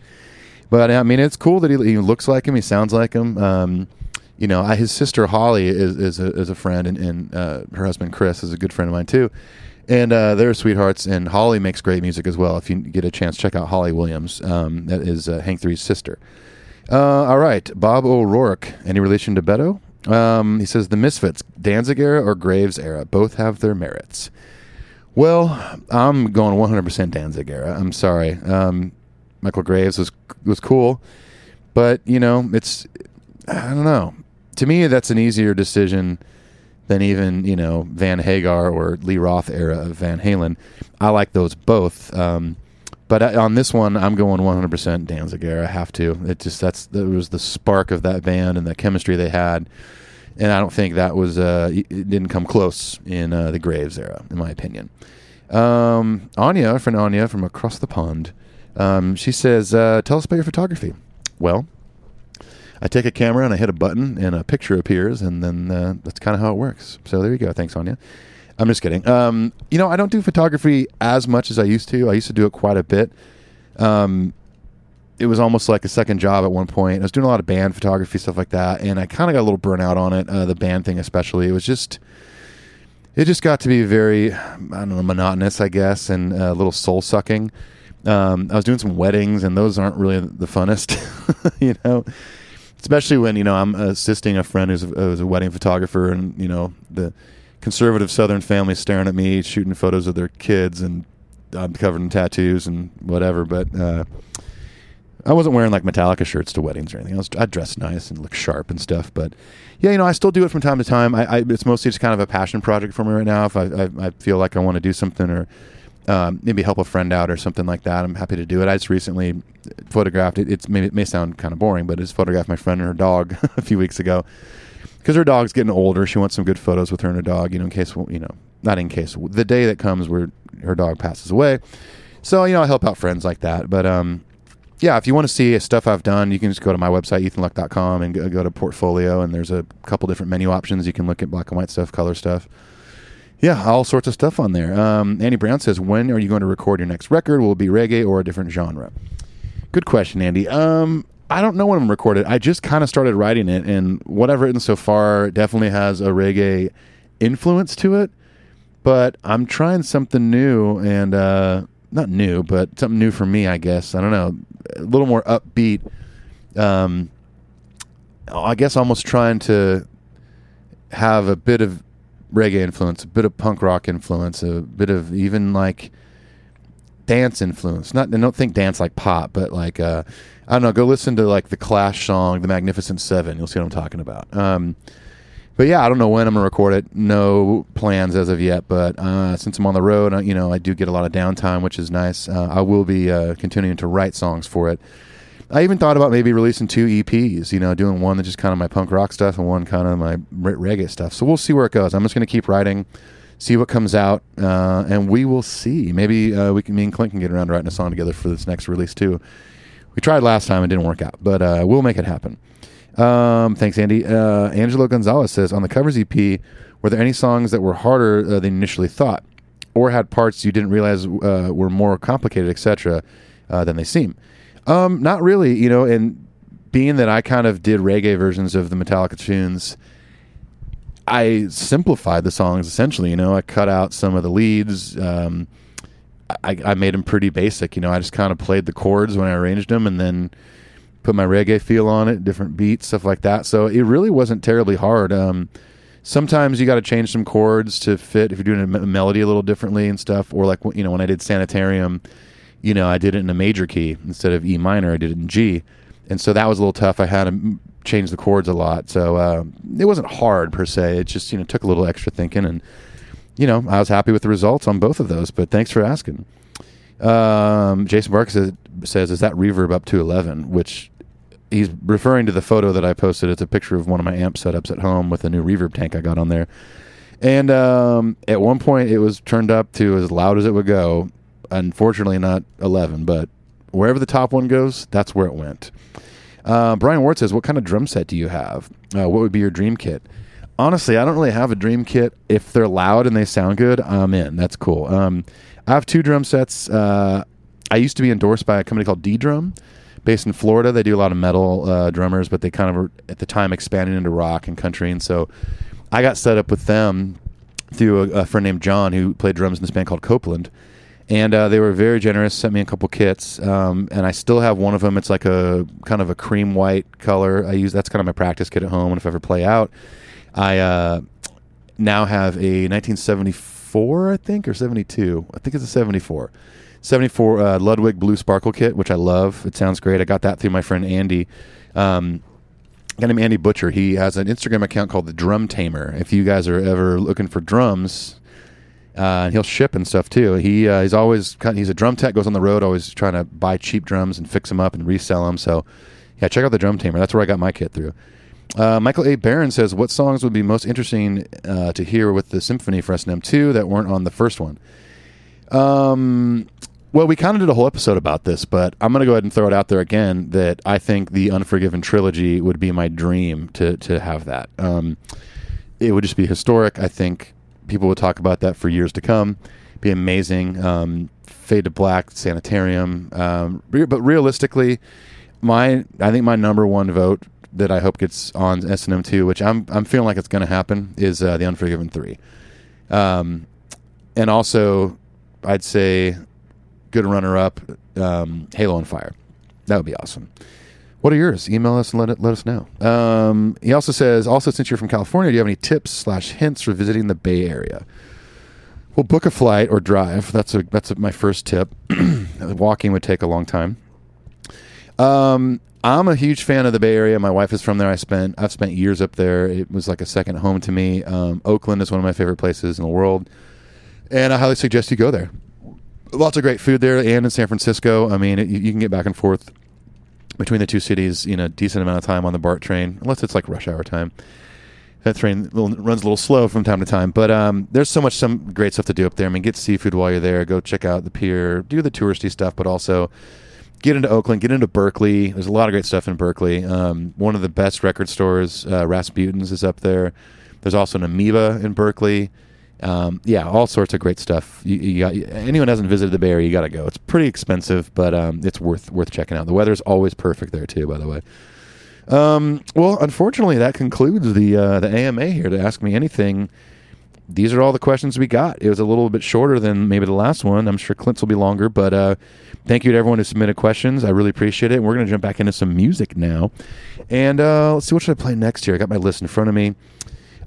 but I mean, it's cool that he, he looks like him, he sounds like him. Um, you know, I, his sister Holly is is a, is a friend, and, and uh, her husband Chris is a good friend of mine too and uh, they're sweethearts. And Holly makes great music as well. If you get a chance, check out Holly Williams. Um, that is uh, Hank Three's sister. Uh, all right, Bob O'Rourke. Any relation to Beto? Um, he says the Misfits, Danzig era or Graves era, both have their merits. Well, I'm going 100% Danzig era. I'm sorry. Um, Michael Graves was was cool, but you know, it's I don't know. To me, that's an easier decision than even you know Van Hagar or Lee Roth era of Van Halen. I like those both, um, but on this one, I'm going 100% Danzig era. I have to. It just that's that was the spark of that band and the chemistry they had, and I don't think that was uh, it didn't come close in uh, the Graves era, in my opinion. Um, Anya, friend Anya from across the pond, um, she says, uh, "Tell us about your photography." Well, I take a camera and I hit a button and a picture appears, and then uh, that's kind of how it works. So there you go. Thanks, Sonia. I'm just kidding. Um, you know, I don't do photography as much as I used to. I used to do it quite a bit. Um, it was almost like a second job at one point. I was doing a lot of band photography stuff like that, and I kind of got a little burnout on it. Uh, the band thing, especially, it was just, it just got to be very, I don't know, monotonous, I guess, and uh, a little soul sucking. Um, I was doing some weddings, and those aren't really the funnest, you know especially when you know I'm assisting a friend who's a, who's a wedding photographer, and you know the conservative Southern family staring at me, shooting photos of their kids, and I'm covered in tattoos and whatever. But uh, I wasn't wearing like Metallica shirts to weddings or anything. I was I dressed nice and look sharp and stuff. But yeah, you know, I still do it from time to time. I, I it's mostly just kind of a passion project for me right now. If I I, I feel like I want to do something or um, maybe help a friend out or something like that. I'm happy to do it. I just recently photographed it. It's it may sound kind of boring, but I just photographed my friend and her dog a few weeks ago because her dog's getting older. She wants some good photos with her and her dog. You know, in case you know, not in case the day that comes where her dog passes away. So you know, I help out friends like that. But um, yeah, if you want to see stuff I've done, you can just go to my website ethanluck.com and go, go to portfolio, and there's a couple different menu options. You can look at black and white stuff, color stuff. Yeah, all sorts of stuff on there. Um, Andy Brown says, "When are you going to record your next record? Will it be reggae or a different genre?" Good question, Andy. Um, I don't know when I'm recorded. I just kind of started writing it, and what I've written so far definitely has a reggae influence to it. But I'm trying something new, and uh, not new, but something new for me, I guess. I don't know, a little more upbeat. Um, I guess almost trying to have a bit of reggae influence, a bit of punk rock influence, a bit of even like dance influence. Not don't think dance like pop, but like uh, I don't know. Go listen to like the Clash song, "The Magnificent Seven. You'll see what I'm talking about. Um, but yeah, I don't know when I'm gonna record it. No plans as of yet. But uh, since I'm on the road, you know, I do get a lot of downtime, which is nice. Uh, I will be uh, continuing to write songs for it. I even thought about maybe releasing two EPs. You know, doing one that's just kind of my punk rock stuff and one kind of my reggae stuff. So we'll see where it goes. I'm just gonna keep writing, see what comes out, uh, and we will see. Maybe uh, we can, me and Clint can get around to writing a song together for this next release too. We tried last time; it didn't work out, but uh, we'll make it happen. Um, thanks, Andy. Uh, Angelo Gonzalez says on the covers EP, were there any songs that were harder uh, than initially thought, or had parts you didn't realize uh, were more complicated, etc., than they seem? Um, not really, you know. And being that I kind of did reggae versions of the Metallica tunes, I simplified the songs essentially. You know, I cut out some of the leads. Um, I, I made them pretty basic. You know, I just kind of played the chords when I arranged them, and then put my reggae feel on it, different beats, stuff like that. So it really wasn't terribly hard. Um, sometimes you got to change some chords to fit if you're doing a me- melody a little differently and stuff. Or like you know when I did Sanitarium, you know I did it in a major key instead of E minor. I did it in G, and so that was a little tough. I had to m- change the chords a lot, so uh, it wasn't hard per se. It just you know took a little extra thinking, and you know I was happy with the results on both of those. But thanks for asking. Um, Jason Barker says, says, "Is that reverb up to 11?" Which he's referring to the photo that I posted. It's a picture of one of my amp setups at home with a new reverb tank I got on there. And um, at one point, it was turned up to as loud as it would go. Unfortunately, not 11, but wherever the top one goes, that's where it went. Uh, Brian Ward says, "What kind of drum set do you have? Uh, what would be your dream kit?" Honestly, I don't really have a dream kit. If they're loud and they sound good, I'm in. That's cool. Um, I have two drum sets. Uh, I used to be endorsed by a company called ddrum, based in Florida. They do a lot of metal uh, drummers, but they kind of were at the time expanding into rock and country. And so I got set up with them through a, a friend named John who played drums in this band called Copeland. And uh, they were very generous, sent me a couple kits, um, and I still have one of them. It's like a kind of a cream white color. I use that's kind of my practice kit at home. And if I ever play out, I uh, now have a 1974, I think, or 72. I think it's a 74. 74 uh, Ludwig Blue Sparkle kit, which I love. It sounds great. I got that through my friend Andy. Um, guy named Andy Butcher. He has an Instagram account called the Drum Tamer. If you guys are ever looking for drums, uh, and he'll ship and stuff too. He uh, he's always kind he's a drum tech, goes on the road, always trying to buy cheap drums and fix them up and resell them. So yeah, check out the Drum Tamer. That's where I got my kit through. Uh, Michael A. Barron says, "What songs would be most interesting uh, to hear with the symphony for S&M two that weren't on the first one?" Um, well, we kind of did a whole episode about this, but I'm going to go ahead and throw it out there again that I think the Unforgiven trilogy would be my dream to to have that. Um, it would just be historic. I think people will talk about that for years to come. Be amazing. Um, Fade to Black, Sanitarium. Um, re- but realistically, my I think my number one vote that I hope gets on S&M two, which I'm I'm feeling like it's going to happen, is uh, the Unforgiven three. Um, and also, I'd say good runner up, um, Halo on Fire. That would be awesome. What are yours? Email us and let it, let us know. Um, he also says, also since you're from California, do you have any tips slash hints for visiting the Bay Area? Well, book a flight or drive. That's a that's a, my first tip. Walking would take a long time. Um, I'm a huge fan of the Bay Area. My wife is from there. I spent I've spent years up there. It was like a second home to me. Um, Oakland is one of my favorite places in the world, and I highly suggest you go there. Lots of great food there, and in San Francisco. I mean, it, you, you can get back and forth between the two cities in a decent amount of time on the BART train, unless it's like rush hour time. that train runs a little slow from time to time. But um, there's so much some great stuff to do up there. I mean, get seafood while you're there. Go check out the pier. Do the touristy stuff, but also get into Oakland. Get into Berkeley. There's a lot of great stuff in Berkeley. Um, one of the best record stores, uh, Rasputin's, is up there. There's also an Amoeba in Berkeley. Um, yeah, all sorts of great stuff. You, you got, anyone hasn't visited the Bay Area, you got to go. It's pretty expensive, but um, it's worth worth checking out. The weather's always perfect there too. By the way. Um, well, unfortunately, that concludes the uh, the AMA here to ask me anything. These are all the questions we got. It was a little bit shorter than maybe the last one. I'm sure Clint's will be longer, but uh, thank you to everyone who submitted questions. I really appreciate it. We're going to jump back into some music now, and uh, let's see what should I play next here. I got my list in front of me.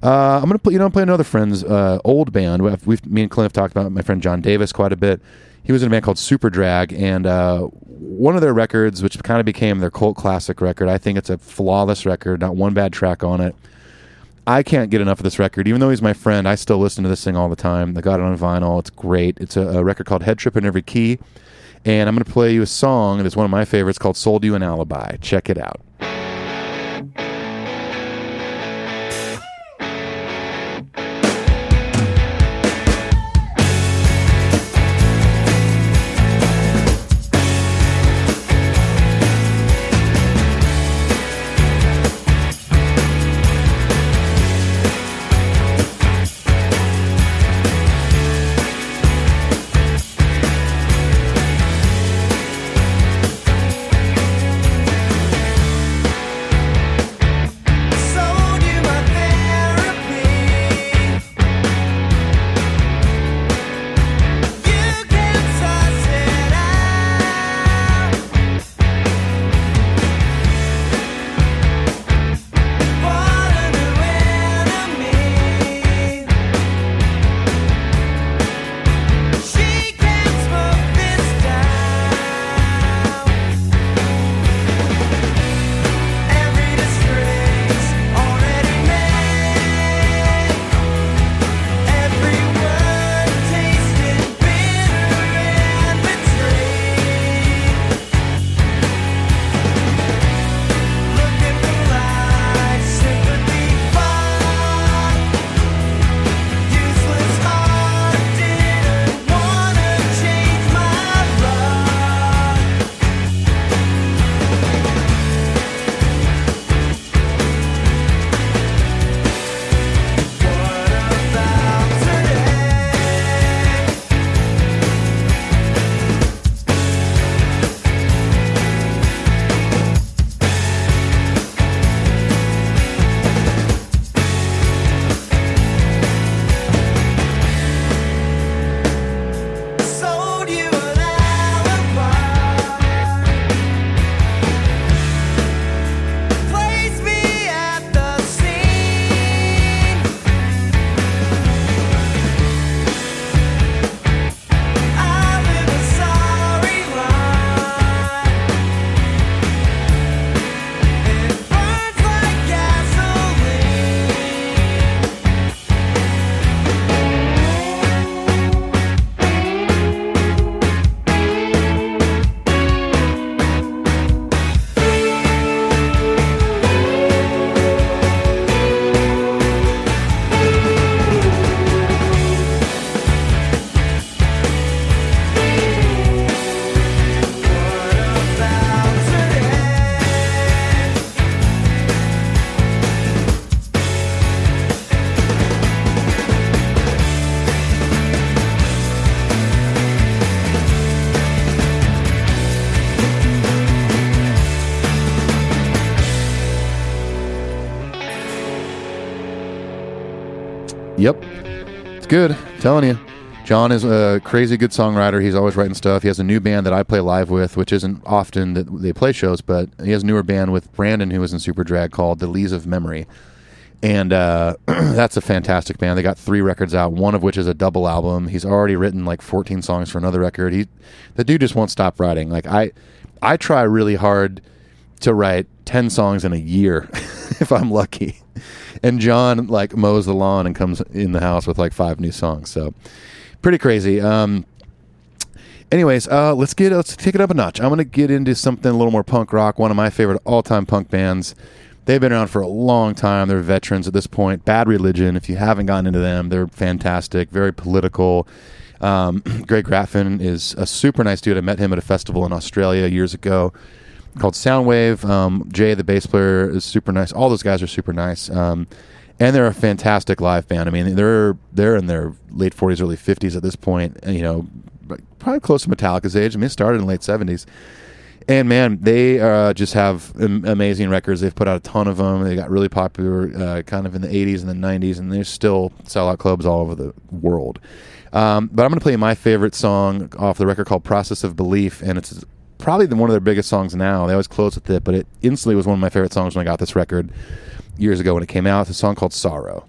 Uh, I'm gonna play. You know, playing another friend's uh, old band. We've, we've me and Clint have talked about my friend John Davis quite a bit. He was in a band called Superdrag, and uh, one of their records, which kind of became their cult classic record. I think it's a flawless record, not one bad track on it. I can't get enough of this record. Even though he's my friend, I still listen to this thing all the time. I got it on vinyl. It's great. It's a, a record called Head Trip in Every Key. And I'm going to play you a song that's one of my favorites called Sold You an Alibi. Check it out. Good. telling you. John is a crazy good songwriter. He's always writing stuff. He has a new band that I play live with, which isn't often that they play shows, but he has a newer band with Brandon, who was in Superdrag, called The Lees of Memory. And uh, that's a fantastic band. They got three records out, one of which is a double album. He's already written like 14 songs for another record. He, the dude just won't stop writing. Like I, I try really hard to write 10 songs in a year if I'm lucky. And John like mows the lawn and comes in the house with like five new songs. So pretty crazy. Um, anyways, uh, let's get let's take it up a notch. I'm gonna get into something a little more punk rock. One of my favorite all-time punk bands. They've been around for a long time. They're veterans at this point. Bad Religion, if you haven't gotten into them, they're fantastic, very political. Um, Greg Graffin is a super nice dude. I met him at a festival in Australia years ago called Soundwave. Um, Jay, the bass player, is super nice. All those guys are super nice. Um, and they're a fantastic live band. I mean, they're they're in their late 40s, early 50s at this point. You know, probably close to Metallica's age. I mean, it started in the late 70s. And man, they uh, just have amazing records. They've put out a ton of them. They got really popular uh, kind of in the 80s and the 90s, and they still sell out clubs all over the world. Um, but I'm going to play my favorite song off the record called Process of Belief, and it's probably one of their biggest songs now. They always close with it, but it instantly was one of my favorite songs when I got this record years ago when it came out. It's a song called Sorrow.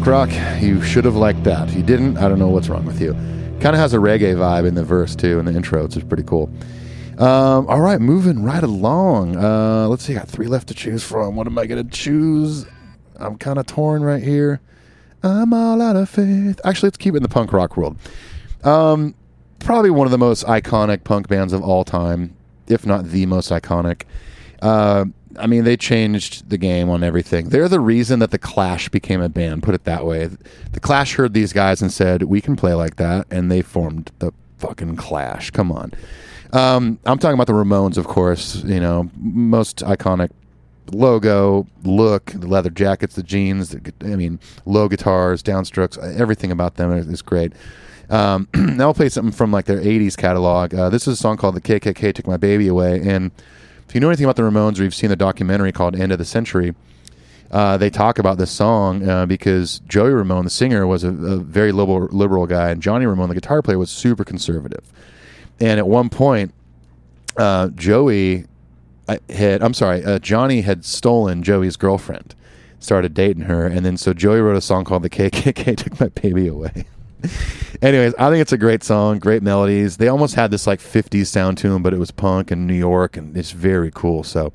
Punk rock, you should have liked that. You didn't, I don't know what's wrong with you. Kind of has a reggae vibe in the verse too, in the intro, which is pretty cool. Um, all right, moving right along. Uh, let's see, I got three left to choose from. What am I to choose? I'm kind of torn right here. I'm all out of faith. Actually, let's keep it in the punk rock world. Um, probably one of the most iconic punk bands of all time, if not the most iconic. Uh, I mean, they changed the game on everything. They're the reason that the Clash became a band. Put it that way. The Clash heard these guys and said, "We can play like that," and they formed the fucking Clash. Come on. Um, I'm talking about the Ramones, of course. You know, most iconic logo, look, the leather jackets, the jeans. The, I mean, low guitars, downstrokes, everything about them is, is great. Um, now I'll play something from like their '80s catalog. Uh, this is a song called "The KKK Took My Baby Away," and if you know anything about the Ramones or you've seen the documentary called "End of the Century," uh, they talk about this song uh, because Joey Ramone, the singer, was a, a very liberal, liberal guy, and Johnny Ramone, the guitar player, was super conservative. And at one point, uh, Joey uh, had, I'm sorry, uh, Johnny had stolen Joey's girlfriend, started dating her, and then so Joey wrote a song called "The KKK Took My Baby Away." Anyways, I think it's a great song, great melodies. They almost had this like 50s sound to them, but it was punk and New York, and it's very cool. So,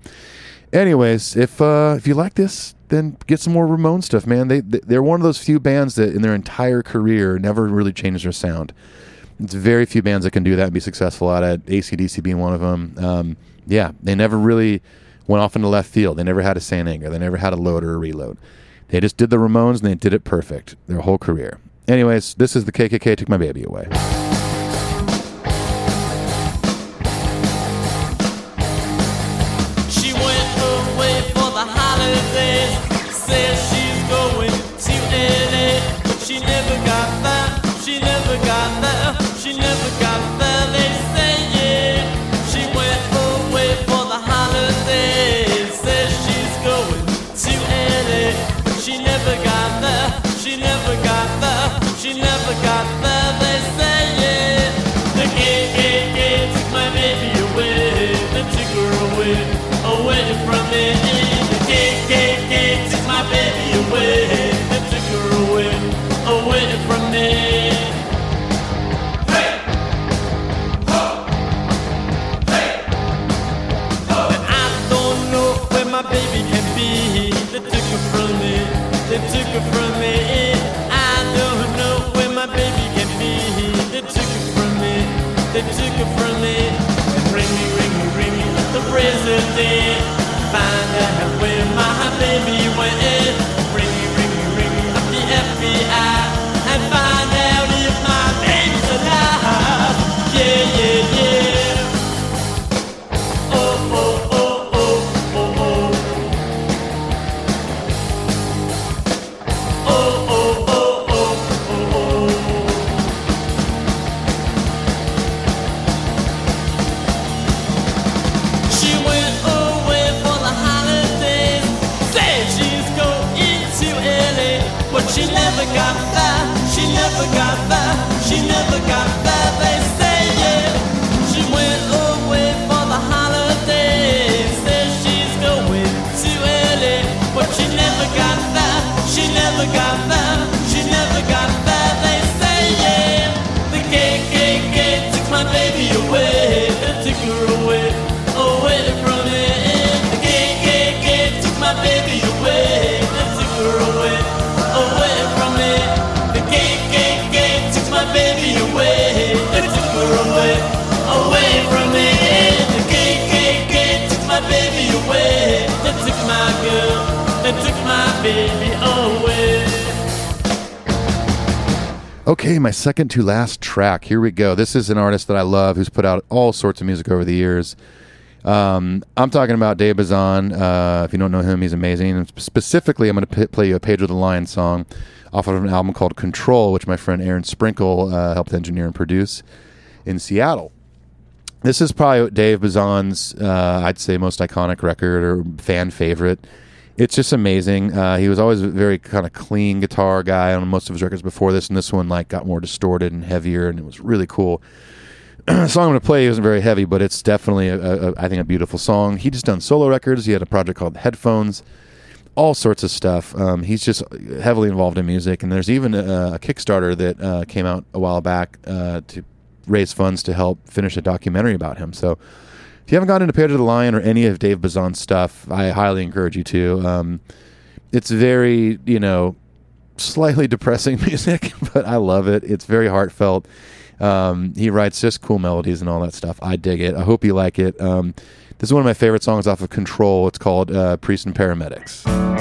anyways, if uh, if you like this, then get some more Ramon stuff, man. They they- they're one of those few bands that in their entire career never really changed their sound. It's very few bands that can do that and be successful at it. ACDC being one of them. Um, yeah, they never really went off into left field. They never had a Saint Anger. They never had a load or a reload. They just did the Ramones and they did it perfect their whole career. Anyways, this is the KKK took my baby away. Second to last track. Here we go. This is an artist that I love who's put out all sorts of music over the years. Um, I'm talking about Dave Bazan. Uh, if you don't know him, he's amazing. And specifically, I'm going to p- play you a Pedro the Lion song off of an album called Control, which my friend Aaron Sprinkle uh, helped engineer and produce in Seattle. This is probably Dave Bazan's, uh, I'd say, most iconic record or fan favorite. It's just amazing. Uh, he was always a very kind of clean guitar guy on most of his records before this, and this one like got more distorted and heavier, and it was really cool. the song I'm going to play isn't very heavy, but it's definitely, a, a, I think, a beautiful song. He just done solo records. He had a project called Headphones, all sorts of stuff. Um, he's just heavily involved in music, and there's even a, a Kickstarter that uh, came out a while back uh, to raise funds to help finish a documentary about him. So if you haven't gotten into Pedro the Lion or any of Dave Bazan's stuff, I highly encourage you to. Um, it's very, you know, slightly depressing music, but I love it. It's very heartfelt. Um, he writes just cool melodies and all that stuff. I dig it. I hope you like it. Um, this is one of my favorite songs off of Control. It's called uh, Priest and. Paramedics,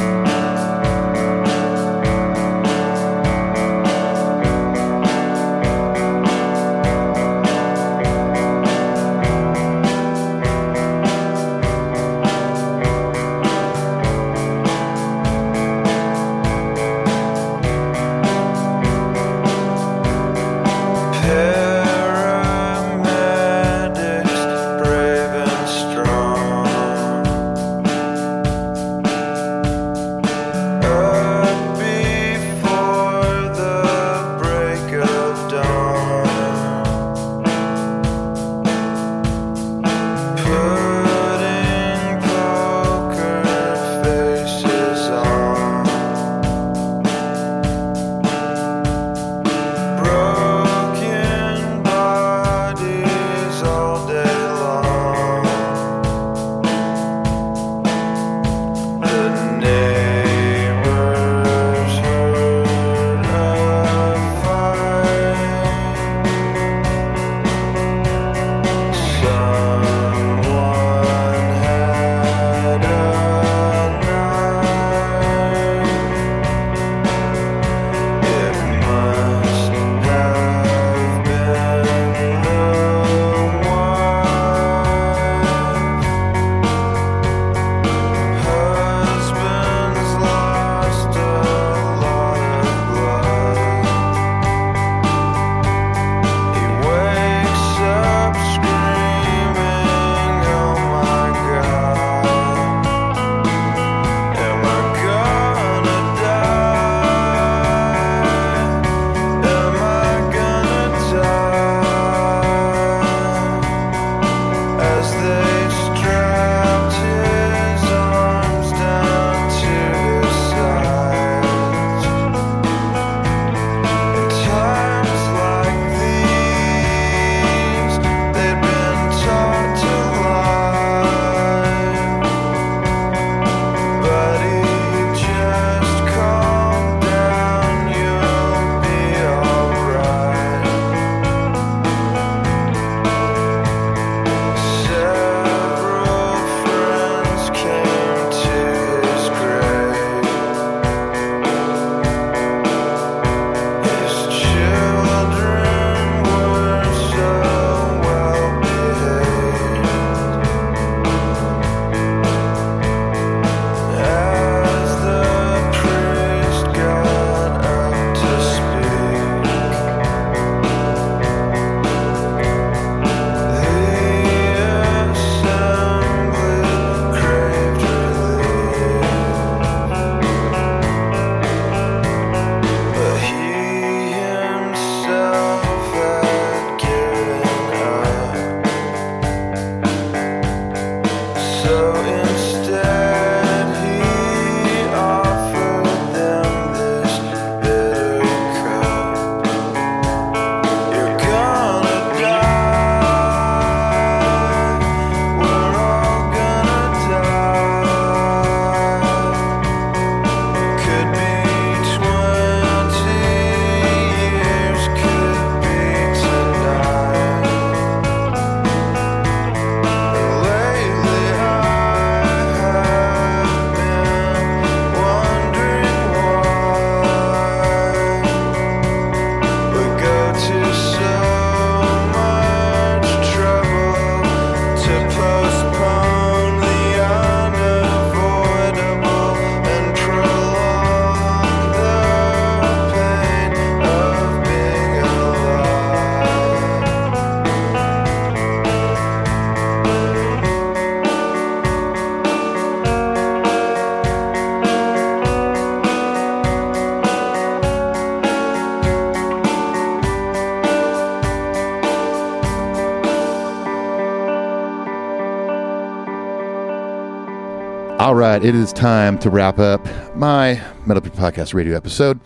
All right, it is time to wrap up my Metal Up Your Podcast radio episode.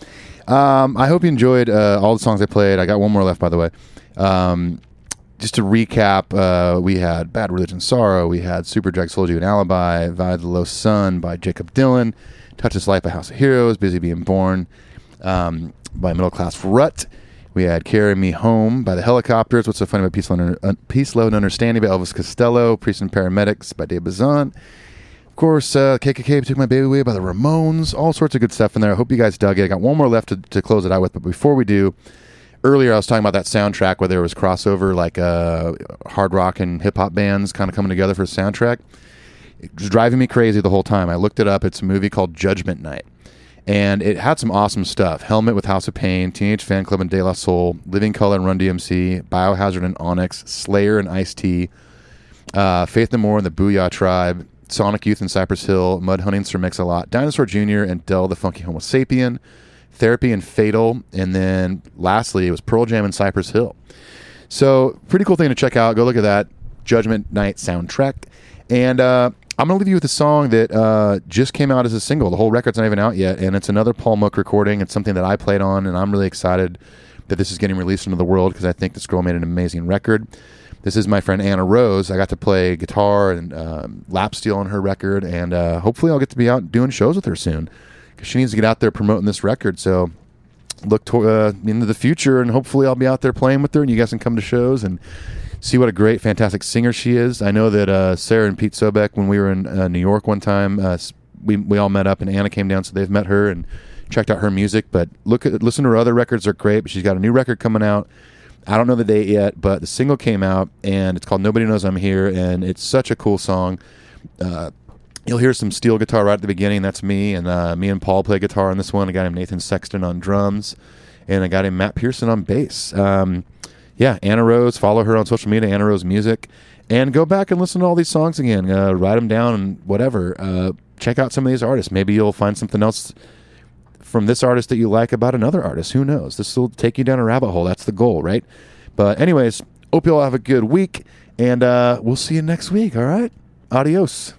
Um, I hope you enjoyed uh, all the songs I played. I got one more left, by the way. Um, just to recap, uh, we had Bad Religion Sorrow, we had Superdrag Sold You an Alibi, of the Low Sun by Jakob Dylan, Touch Life by House of Heroes, Busy Being Born um, by Middle Class Rut. We had Carry Me Home by the Hellacopters, What's So Funny About Peace, Load and Understanding by Elvis Costello, Priest and Paramedics by Dave Bazan. Course, uh, KKK Took My Baby Away by the Ramones, all sorts of good stuff in there. I hope you guys dug it. I got one more left to, to close it out with, but before we do, earlier I was talking about that soundtrack where there was crossover, like uh, hard rock and hip hop bands kind of coming together for a soundtrack. It was driving me crazy the whole time. I looked it up. It's a movie called Judgment Night. And it had some awesome stuff. Helmet with House of Pain, Teenage Fanclub and De La Soul, Living Colour and Run DMC, Biohazard and Onyx, Slayer and Ice T, uh, Faith No More and the Boo-Yaa Tribe, Sonic Youth and Cypress Hill, Mudhoney and Sir Mix-a-Lot, Dinosaur Jr. and Del the Funky Homosapien, Therapy and Fatal, and then lastly it was Pearl Jam and Cypress Hill. So pretty cool thing to check out. Go look at that Judgment Night soundtrack. And uh, I'm gonna leave you with a song that uh, just came out as a single. The whole record's not even out yet, and it's another Paul Moak recording. It's something that I played on, and I'm really excited that this is getting released into the world because I think this girl made an amazing record. This is my friend Anna Rose. I got to play guitar and um, lap steel on her record, and uh, hopefully I'll get to be out doing shows with her soon because she needs to get out there promoting this record. So look to, uh, into the future, and hopefully I'll be out there playing with her, and you guys can come to shows and see what a great, fantastic singer she is. I know that uh, Sarah and Pete Sobek, when we were in uh, New York one time, uh, we we all met up, and Anna came down, so they've met her and checked out her music. But look at listen to her other records; are great. But she's got a new record coming out. I don't know the date yet, but the single came out, and it's called "Nobody Knows I'm Here," and it's such a cool song. Uh, You'll hear some steel guitar right at the beginning. That's me, and uh, me and Paul play guitar on this one. I got him Nathan Sexton on drums, and I got him Matt Pearson on bass. Um, yeah, Anna Rose. Follow her on social media, Anna Rose Music, and go back and listen to all these songs again. Uh, write them down and whatever. Uh, check out some of these artists. Maybe you'll find something else from this artist that you like about another artist. Who knows? This will take you down a rabbit hole. That's the goal, right? But anyways, hope you all have a good week, and uh, we'll see you next week. All right, adios.